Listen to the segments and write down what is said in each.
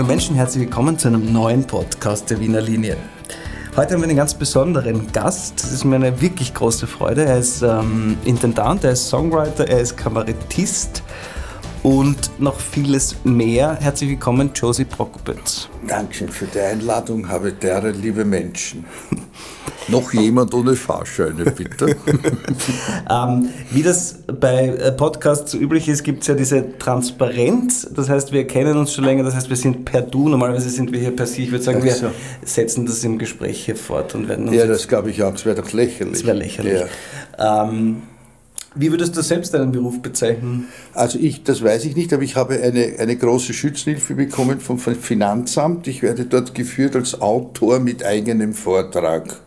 Liebe Menschen, herzlich willkommen zu einem neuen Podcast der Wiener Linie. Heute haben wir einen ganz besonderen Gast. Das ist mir eine wirklich große Freude. Er ist ähm, Intendant, er ist Songwriter, er ist Kabarettist und noch vieles mehr. Herzlich willkommen, Josie Prokopitz. Dankeschön für die Einladung, habe deren liebe Menschen. Noch jemand ohne Fahrscheine, bitte. ähm, wie das bei äh, Podcasts so üblich ist, gibt es ja diese Transparenz. Das heißt, wir kennen uns schon länger, das heißt, wir sind per Du. Normalerweise sind wir hier per Sie. Ich würde sagen, wir so. setzen das im Gespräch hier fort und werden uns. Ja, das glaube ich auch. Das wäre doch lächerlich. Das wäre lächerlich. Ja. Ähm, wie würdest du selbst deinen Beruf bezeichnen? Also ich, das weiß ich nicht, aber ich habe eine, eine große Schützenhilfe bekommen vom Finanzamt. Ich werde dort geführt als Autor mit eigenem Vortrag.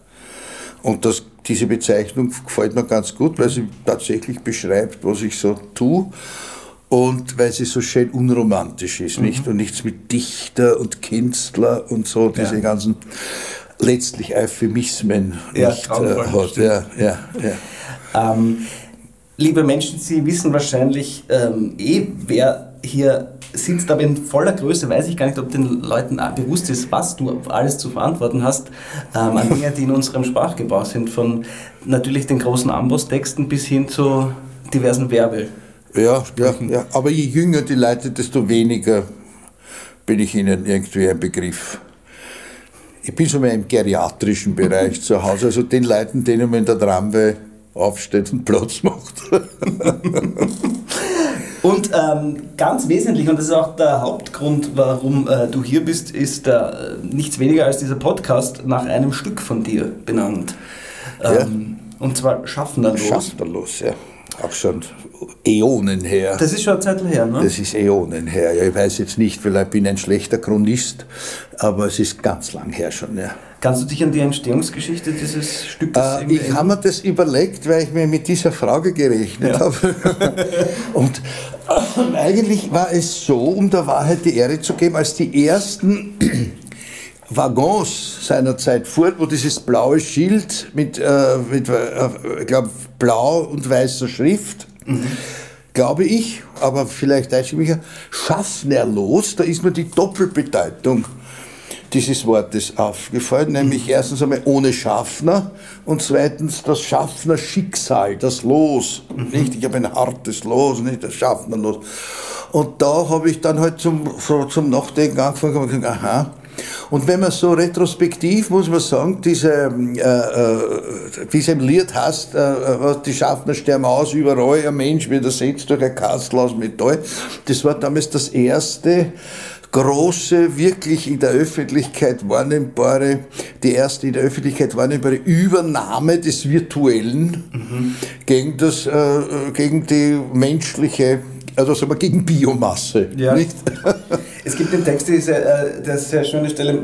Und das, diese Bezeichnung gefällt mir ganz gut, weil sie tatsächlich beschreibt, was ich so tue und weil sie so schön unromantisch ist, mhm. nicht? Und nichts mit Dichter und Künstler und so, diese ja. ganzen letztlich Euphemismen ja, nicht äh, hat. Ja, ja, ja. Ähm, liebe Menschen, Sie wissen wahrscheinlich ähm, eh, wer hier sitzt, aber in voller Größe weiß ich gar nicht, ob den Leuten bewusst ist, was du alles zu verantworten hast ähm, an Dingen, die in unserem Sprachgebrauch sind, von natürlich den großen Amboss-Texten bis hin zu diversen Werbe. Ja, ja, ja, aber je jünger die Leute, desto weniger bin ich ihnen irgendwie ein Begriff. Ich bin so mehr im geriatrischen Bereich zu Hause, also den Leuten, denen man in der Tramway aufsteht und Platz macht. Und ähm, ganz wesentlich, und das ist auch der Hauptgrund, warum äh, du hier bist, ist äh, nichts weniger als dieser Podcast nach einem Stück von dir benannt. Ähm, ja. Und zwar Schaffnerlos. Schaffnerlos, ja. Auch schon Äonen her. Das ist schon eine Zeit her, ne? Das ist Äonen her. Ja, ich weiß jetzt nicht, vielleicht bin ich ein schlechter Chronist, aber es ist ganz lang her schon, ja. Kannst du dich an die Entstehungsgeschichte dieses Stücks äh, Ich habe mir das überlegt, weil ich mir mit dieser Frage gerechnet ja. habe. Und äh, eigentlich war es so, um der Wahrheit die Ehre zu geben, als die ersten Waggons seinerzeit fuhren, wo dieses blaue Schild mit, äh, mit äh, ich glaube, blau und weißer Schrift, glaube ich, aber vielleicht täusche ich mich, Schaffnerlos, da ist mir die Doppelbedeutung dieses Wortes aufgefallen, nämlich erstens einmal ohne Schaffner und zweitens das Schaffner-Schicksal, das Los. Nicht? Ich habe ein hartes Los, nicht das Schaffnerlos. Und da habe ich dann halt zum, zum Nachdenken angefangen aha, und wenn man so retrospektiv, muss man sagen, diese, äh, äh, wie es im Lied heißt, äh, was die Schaffner sterben aus, überall ein Mensch wird ersetzt durch ein Kastel aus Metall, das war damals das erste große, wirklich in der Öffentlichkeit wahrnehmbare, die erste in der Öffentlichkeit wahrnehmbare Übernahme des Virtuellen mhm. gegen, das, äh, gegen die menschliche, also sagen wir, gegen Biomasse. Ja. Nicht? es gibt im Text diese äh, sehr schöne Stelle,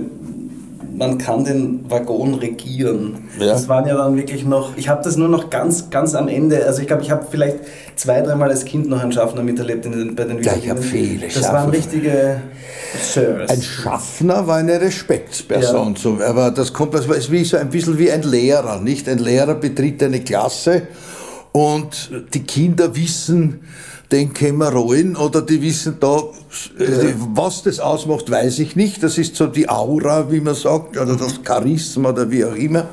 man kann den Waggon regieren. Ja. Das waren ja dann wirklich noch, ich habe das nur noch ganz, ganz am Ende, also ich glaube, ich habe vielleicht zwei, dreimal als Kind noch einen Schaffner miterlebt in den, bei den Ja, ich habe viele Das Schaffner. waren richtige Sirs. Ein Schaffner war eine Respektsperson, ja. so, aber das kommt, das ist wie so ein bisschen wie ein Lehrer, nicht? Ein Lehrer betritt eine Klasse und die Kinder wissen, den können wir rollen oder die wissen da, äh, was das ausmacht, weiß ich nicht. Das ist so die Aura, wie man sagt, oder das Charisma oder wie auch immer.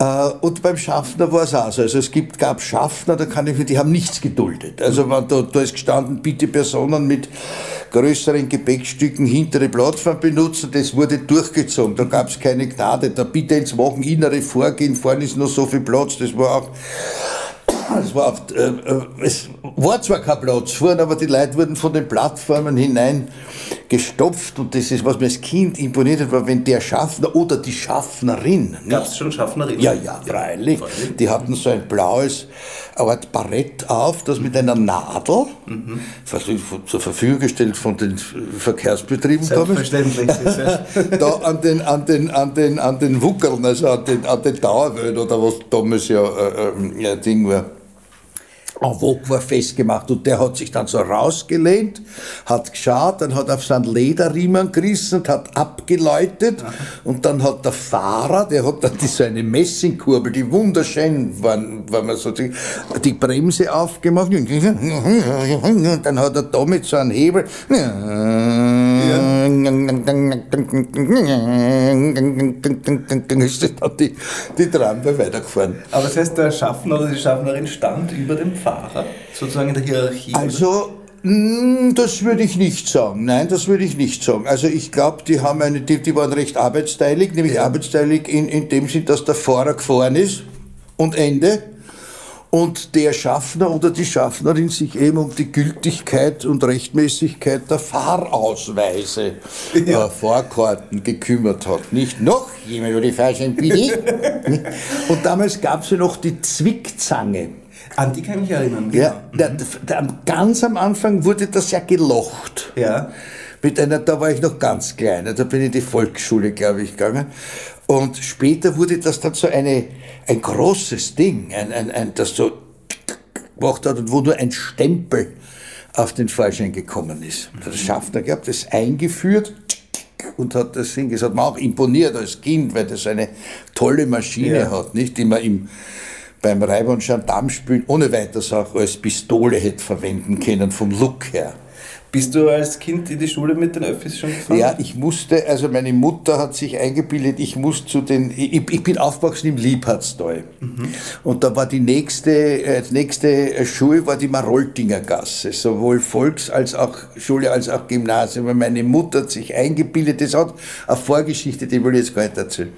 Äh, und beim Schaffner war es auch so. Also es gibt, gab Schaffner, da kann ich, die haben nichts geduldet. Also da, da ist gestanden, bitte Personen mit größeren Gepäckstücken hintere Plattform benutzen, das wurde durchgezogen. Da gab es keine Gnade. Da bitte ins Wocheninnere vorgehen, vorne ist noch so viel Platz. Das war auch es war, auch, äh, äh, es war zwar kein Platz vorne, aber die Leute wurden von den Plattformen hinein gestopft und das ist, was mir als Kind imponiert hat, war, wenn der Schaffner oder die Schaffnerin. Gab es schon Schaffnerin? Ja, ja, freilich. freilich. Die hatten so ein blaues Art Barett auf, das mit einer Nadel, mhm. zur Verfügung gestellt von den Verkehrsbetrieben Selbstverständlich. da an den, an den, an den, an den Wuckeln, also an den, an den Dauerwellen oder was damals ja äh, äh, Ding war en vogue war festgemacht. Und der hat sich dann so rausgelehnt, hat geschaut, dann hat auf seinen Lederriemen gerissen und hat abgeläutet. Und dann hat der Fahrer, der hat dann die, so eine Messingkurbel, die wunderschön war, war man so die, die Bremse aufgemacht. Und dann hat er da mit so einem Hebel ist dann die, die Tramway weitergefahren. Aber das heißt, der Schaffner oder die Schaffnerin stand über dem Fahrer, sozusagen in der Hierarchie? Also, hm, das würde ich nicht sagen. Nein, das würde ich nicht sagen. Also ich glaube, die haben eine, die, die waren recht arbeitsteilig, nämlich ja. arbeitsteilig in, in dem Sinn, dass der Fahrer gefahren ist und Ende und der Schaffner oder die Schaffnerin sich eben um die Gültigkeit und Rechtmäßigkeit der Fahrausweise, ja. äh, Fahrkarten gekümmert hat. Nicht noch jemand oder die falschen bitte. und damals gab es ja noch die Zwickzange. An die kann ich mich erinnern. Ja, genau. der, der, ganz am Anfang wurde das ja gelocht. Ja. Mit einer, da war ich noch ganz klein, da bin ich in die Volksschule, glaube ich, gegangen. Und später wurde das dann so eine, ein großes Ding, ein, ein, ein, das so gemacht hat und wo nur ein Stempel auf den Fahrschein gekommen ist. Der Schaffner gehabt, das eingeführt und hat das Ding gesagt, man auch imponiert als Kind, weil das eine tolle Maschine ja. hat, nicht, die man im beim Reiber- und Gendarmspielen ohne weiteres auch als Pistole hätte verwenden können, vom Look her. Bist du als Kind in die Schule mit den Öffis schon gefahren? Ja, ich musste, also meine Mutter hat sich eingebildet, ich muss zu den, ich, ich bin aufgewachsen im Liebhardstal. Mhm. Und da war die nächste, äh, nächste Schule war die Maroltinger Gasse, sowohl Volks- als auch Schule als auch Gymnasium. Weil meine Mutter hat sich eingebildet, das hat eine Vorgeschichte, die will ich jetzt gar nicht erzählen.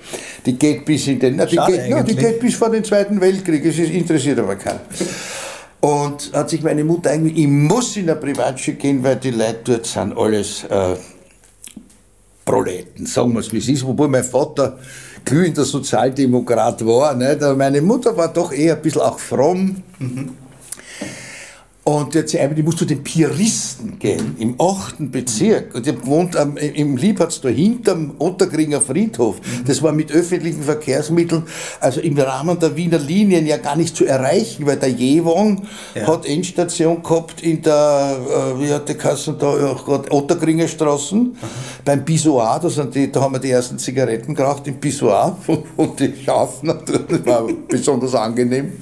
Die geht bis in den, na, die, geht, na, die geht bis vor den Zweiten Weltkrieg, es interessiert aber keinen. Und hat sich meine Mutter eigentlich, ich muss in eine Privatschule gehen, weil die Leute dort sind alles äh, Proleten, sagen wir es wie es ist. Wobei mein Vater glühender Sozialdemokrat war. Nicht? Aber meine Mutter war doch eher ein bisschen auch fromm. Mhm. Und jetzt einmal, die muss zu den Pieristen gehen, im 8. Bezirk. Und die wohnt am, im Liebhardstor hinterm Untergringer Friedhof. Das war mit öffentlichen Verkehrsmitteln, also im Rahmen der Wiener Linien ja gar nicht zu erreichen, weil der Jewong ja. hat Endstation gehabt in der, äh, wie hat die Kasse da, oh Gott, Ottergringer Straßen, mhm. beim Pissoir, da, sind die, da haben wir die ersten Zigaretten geraucht im Pissoir und die Schaffner, das war besonders angenehm.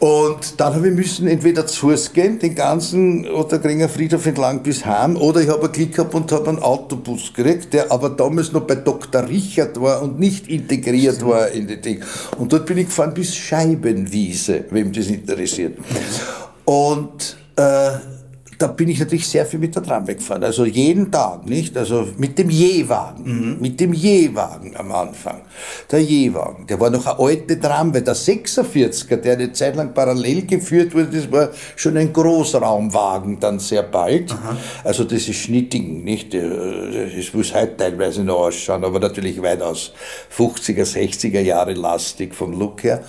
Und dann habe ich müssen entweder zu Fuß gehen, den ganzen Otterkringer Friedhof entlang bis heim, oder ich habe einen Klick gehabt und habe einen Autobus gekriegt, der aber damals noch bei Dr. Richard war und nicht integriert war in die Ding. Und dort bin ich gefahren bis Scheibenwiese, wem das interessiert. Und äh, da bin ich natürlich sehr viel mit der Tram weggefahren. Also jeden Tag, nicht? Also mit dem Jewagen. Mhm. Mit dem Jewagen am Anfang. Der Jewagen. Der war noch eine alte Tramway. Der 46er, der eine Zeit lang parallel geführt wurde, das war schon ein Großraumwagen dann sehr bald. Aha. Also das ist Schnittigen, nicht? Das muss heute teilweise noch ausschauen, aber natürlich weitaus 50er, 60er Jahre lastig vom Look her.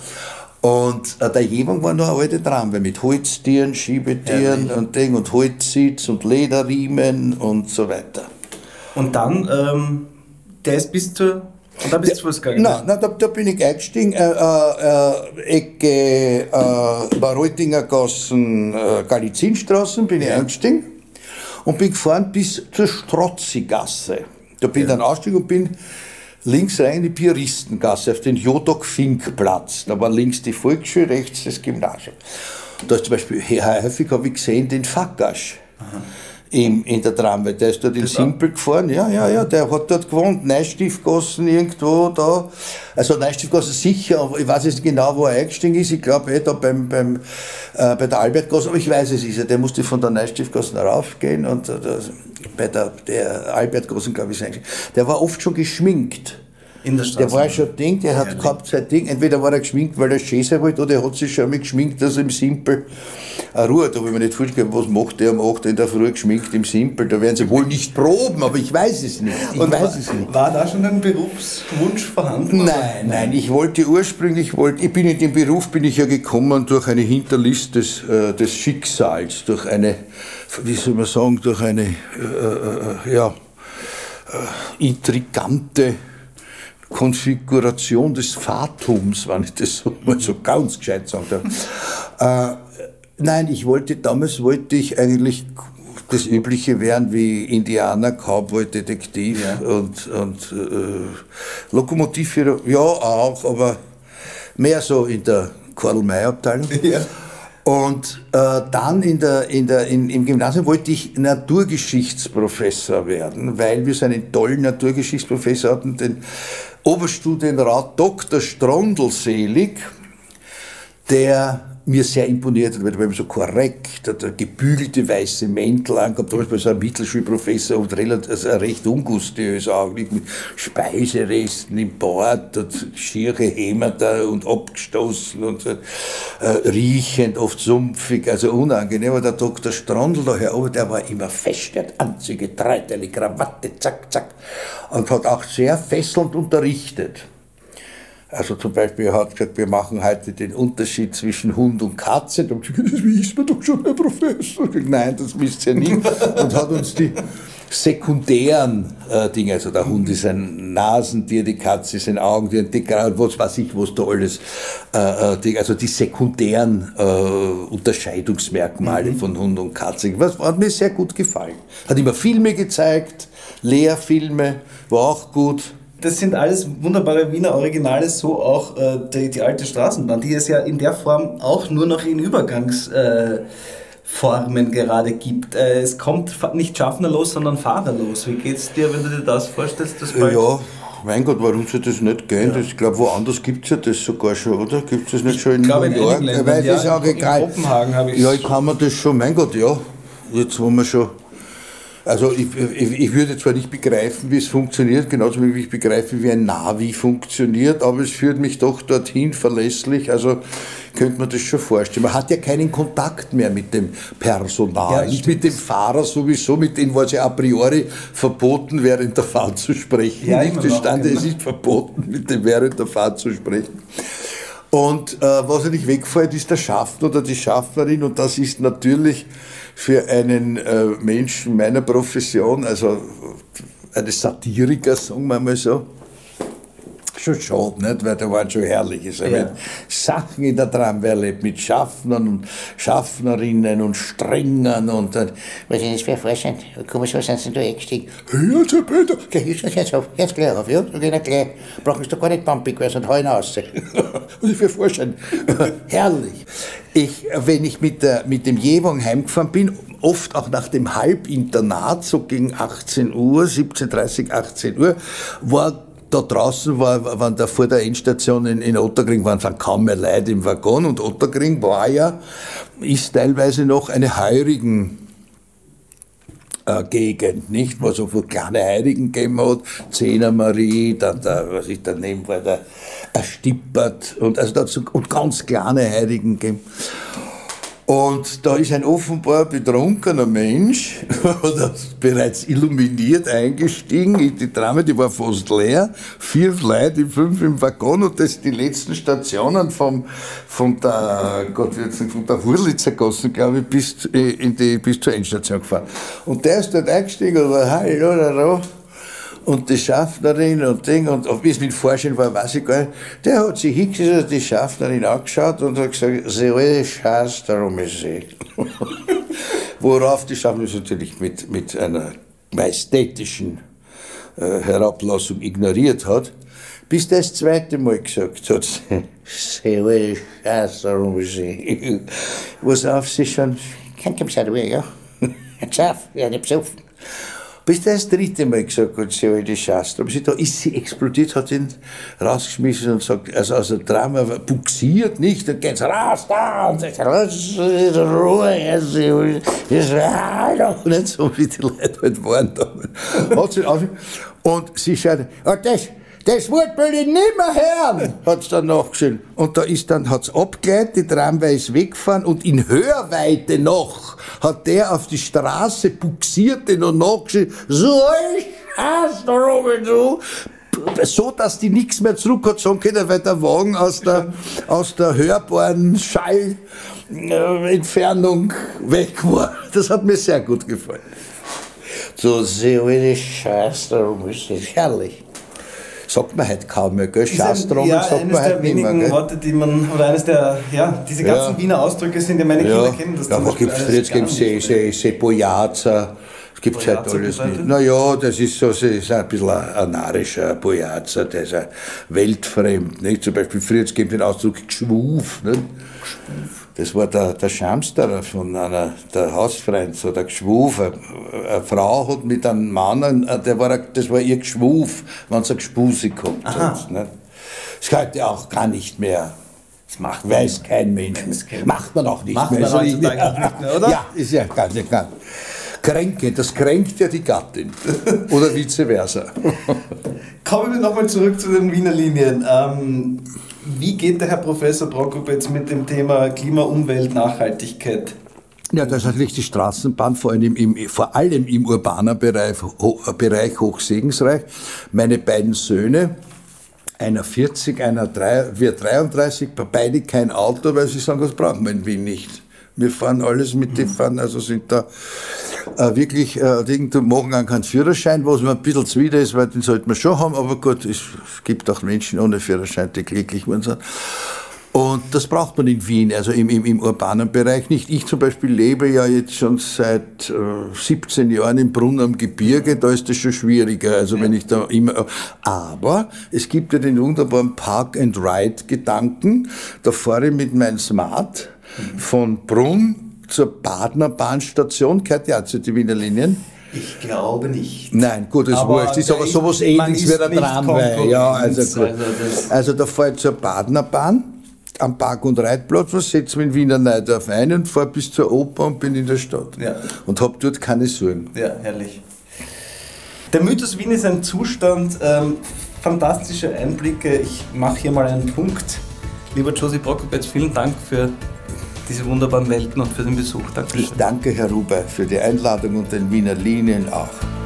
Und äh, der Jewang war noch eine alte Tramway mit Holztieren, Schiebetieren ja, und Ding und Holzsitz und Lederriemen und so weiter. Und dann, ähm, der ist bis zur und da bist du Fuß gegangen? Nein, nein da, da, bin ich eingestiegen. Äh, äh, Ecke äh, Baroltinger Gassen, äh, Galizinstraßen bin ich ja. eingestiegen und bin gefahren bis zur Strozzigasse. Da bin ich ja. dann ausgestiegen und bin links rein in die Pieristengasse auf den Jodok-Fink-Platz. Da war links die Volksschule, rechts das Gymnasium. Da ist zum Beispiel häufig habe ich gesehen den Fakasch. Im, in der Tramway. Der ist dort in Simpel gefahren. Ja, ja, ja, der hat dort gewohnt. Neustiftgassen irgendwo da. Also Neustiftgassen sicher, aber ich weiß nicht genau, wo er eingestiegen ist. Ich glaube, eh da beim, beim, äh, bei der Albertgasse, aber ich weiß es ist er. Der musste von der Neustiftgasse raufgehen und äh, bei der, der Albertgasse, glaube ich, ist eingestiegen. Der war oft schon geschminkt. In der Straße. Der war schon Ding, der hat gehabt sein Ding. Entweder war er geschminkt, weil er schön sein wollte, oder er hat sich schon mal geschminkt, dass er im Simpel eine Ruhe, da habe ich mir nicht vorstellen, was macht der am 8. in der Früh geschminkt im Simpel. Da werden sie wohl nicht proben, aber ich weiß es nicht. Ich Und weiß war, es nicht. War da schon ein Berufswunsch vorhanden? Nein, nein, ich wollte ursprünglich, wollte, ich bin in den Beruf bin ich ja gekommen durch eine Hinterlist des, äh, des Schicksals, durch eine, wie soll man sagen, durch eine, äh, äh, ja, äh, intrigante Konfiguration des Fatums, wenn ich das so mal so ganz gescheit sagen darf. äh, nein, ich wollte, damals wollte ich eigentlich das Übliche werden wie Indianer, Cowboy, Detektiv ja. und, und äh, Lokomotivführer, ja auch, aber mehr so in der Karl-May-Abteilung. Ja. Und äh, dann in der, in der, in, im Gymnasium wollte ich Naturgeschichtsprofessor werden, weil wir so einen tollen Naturgeschichtsprofessor hatten, den Oberstudienrat Dr. Strondelselig, der mir sehr imponiert hat, weil er so korrekt, hat er gebügelte weiße Mäntel angehabt, zum Beispiel so ein Mittelschulprofessor und relativ, also recht ungustiös eigentlich, mit Speiseresten im Bord und schiere Hämata und abgestoßen und äh, riechend, oft sumpfig, also unangenehm. Aber der Dr. Strondl daher oben, der war immer fest, der hat Anzüge, Dreiteile, Krawatte, zack, zack, und hat auch sehr fesselnd unterrichtet. Also zum Beispiel, er hat gesagt, wir machen heute den Unterschied zwischen Hund und Katze. Da habe ich gesagt, das wissen wir doch schon, Herr Professor. Nein, das wisst ihr nicht. Und hat uns die sekundären äh, Dinge, also der Hund ist ein Nasentier, die Katze ist ein Augentier, die Grau, was weiß ich, was da alles, äh, die, also die sekundären äh, Unterscheidungsmerkmale mhm. von Hund und Katze. Was hat mir sehr gut gefallen. Hat immer Filme gezeigt, Lehrfilme, war auch gut das sind alles wunderbare Wiener Originale, so auch äh, die, die, alte Straßenbahn, die es ja in der Form auch nur noch in Übergangsformen äh, gerade gibt. Äh, es kommt nicht schaffnerlos, sondern fahrerlos. Wie geht es dir, wenn du dir das vorstellst? Das ja, mein Gott, warum soll das nicht gehen? Ja. Das, ich glaube, woanders gibt es ja das sogar schon, oder? Gibt es das nicht schon in New York? In Ländern, Weil das ja, auch egal. In Kopenhagen habe ich Ja, ich kann mir das schon, mein Gott, ja. Jetzt, wo wir schon also ich, ich, ich, würde zwar nicht begreifen, wie es funktioniert, genauso wie ich begreife, wie ein Navi funktioniert, aber es führt mich doch dorthin verlässlich. Also könnte man das schon vorstellen. Man hat ja keinen Kontakt mehr mit dem Personal, ja, nicht mit dem Fahrer sowieso, mit dem war es ja a priori verboten, während der Fahrt zu sprechen. Ja, nicht? Es stand, es ist verboten, mit dem während der Fahrt zu sprechen. Und äh, was nicht wegfällt, ist der Schaffner oder die Schaffnerin und das ist natürlich für einen äh, Menschen meiner Profession, also eines Satiriker, sagen wir mal so, schon schade, nicht? weil da waren schon herrliche ja. Sachen in der Tramwelle erlebt, mit Schaffnern und Schaffnerinnen und Strängern und dann. Was ist das für ein Vorstand? Komm, was sind Sie da eingestiegen? Ja, Herr Peter. Gleich, jetzt, jetzt auf, jetzt gleich auf, ja? Da gehen gleich. Brauchen Sie doch gar nicht bumpig werden und heulen aus. was ist für ein Vorstand? Herrlich. Ich, wenn ich mit, der, mit dem Jewang heimgefahren bin, oft auch nach dem Halbinternat, so gegen 18 Uhr, 17.30, 18 Uhr, war da draußen war, waren da vor der Endstation in, in Otterkring, waren, waren kaum mehr Leute im Waggon und Otterkring war ja, ist teilweise noch eine heurigen äh, Gegend, nicht? Wo so viele kleine Heiligen gegeben hat, Zehner Marie, dann der, was ich daneben war, der Erstippert und, also dazu, und ganz kleine Heiligen gegeben. Und da ist ein offenbar betrunkener Mensch, oder bereits illuminiert eingestiegen. In die Trame, die war fast leer, vier Leute, fünf im Waggon und das die letzten Stationen vom, von der, Gott wird von der Wurlitzer Gasse, glaube ich, bis, in die, bis zur Endstation gefahren. Und der ist dort eingestiegen und war, hallo, hallo, und die Schaffnerin und Ding, und wie es mit Vorstellen war, weiß ich gar nicht, der hat sich hingesetzt, die Schaffnerin angeschaut und hat gesagt, sie alle Scheiß, darum ist sie. Worauf die Schaffnerin natürlich mit, mit einer majestätischen äh, Herablassung ignoriert hat, bis das zweite Mal gesagt hat, sie alle Scheiß, darum ist sie. Was auf sie schon, kennt ihr mich ja? Ein Schaf, ja, nicht besoffen. Bis der das dritte Mal gesagt hat, sie alte Schast. Aber sie, da ist sie explodiert, hat ihn rausgeschmissen und sagt, also, also Drama buxiert nicht, dann geht's raus, da, und sagt, Ruhe, und nicht so, wie die Leute halt waren da. Hat sie und sie schaut, oh, das, das Wort will ich nicht mehr hören, hat es dann nachgeschrieben. Und da ist dann, hat's abgeleitet, die Tramway ist weggefahren und in Hörweite noch hat der auf die Straße buxiert und nachgeschrieben, so Scheiß da oben, so so, dass die nichts mehr zurück hat sagen können, weil der Wagen aus der, aus der hörbaren Schallentfernung weg war. Das hat mir sehr gut gefallen. So, so eine Scheiß, darum ist das herrlich sagt man halt kaum mehr, gell? Schastrom ja, sagt man halt nicht mehr. wenigen Worte, die man, oder eines der, ja, diese ganzen ja. Wiener Ausdrücke sind, die meine Kinder ja. kennen. Das ja, was gibt es jetzt? Gibt es se, se, Bojaza, es gibt halt alles nicht. Naja, das ist so, das ist ein bisschen ein narischer Bojaza, der ist weltfremd, nicht? Zum Beispiel früher, es gibt den Ausdruck Geschwuf, nicht? Geschwuf. Das war der, der Schamsterer von einer, der Hausfreund, so der Geschwuf. Eine, eine Frau hat mit einem Mann, der war, das war ihr Geschwuf, wenn sie eine Gespuse gehabt hat. Ne? Das ist heute auch gar nicht mehr. Das macht Weiß kein Mensch. Macht man auch nicht macht mehr. Man auch nicht mehr, oder? Ja, ist ja ganz klar. Kränke, das kränkt ja die Gattin. Oder vice versa. Kommen wir nochmal zurück zu den Wiener Linien. Ähm, wie geht der Herr Professor Prokop jetzt mit dem Thema Klima, Umwelt, Nachhaltigkeit? Ja, das ist natürlich die Straßenbahn, vor allem im, vor allem im urbanen Bereich, Bereich hochsegensreich. Meine beiden Söhne, einer 40, einer 3, wir 33, beide kein Auto, weil sie sagen, das brauchen wir in Wien nicht. Wir fahren alles mit, die fahren, also sind da äh, wirklich, äh, irgendwo machen auch keinen Führerschein, was mir ein bisschen zuwider ist, weil den sollte man schon haben, aber gut, es, gibt auch Menschen ohne Führerschein, die glücklich sind. Und das braucht man in Wien, also im, im, im urbanen Bereich nicht. Ich zum Beispiel lebe ja jetzt schon seit äh, 17 Jahren im Brunnen am Gebirge, da ist das schon schwieriger. Also wenn ich da immer. Aber es gibt ja den wunderbaren Park-and-Ride-Gedanken. Da fahre ich mit meinem Smart von Brunn zur Badner Bahnstation. Gehört ja zu den Wiener Linien. Ich glaube nicht. Nein, gut, das aber wurscht. Ist aber sowas ähnliches wie der Tramway. Ja, also, gut. also, also da fahre ich zur Badner Bahn am Park- und Reitplatz, was setze mich in Wiener Neudorf ein und fahre bis zur Oper und bin in der Stadt. Ja. Und habe dort keine Sorgen. Ja, herrlich. Der Mythos Wien ist ein Zustand, ähm, fantastische Einblicke. Ich mache hier mal einen Punkt. Lieber Josie Prokopetz, vielen Dank für diese wunderbaren Welten und für den Besuch. Dankeschön. Ich danke, Herr Ruber, für die Einladung und den Wiener Linien auch.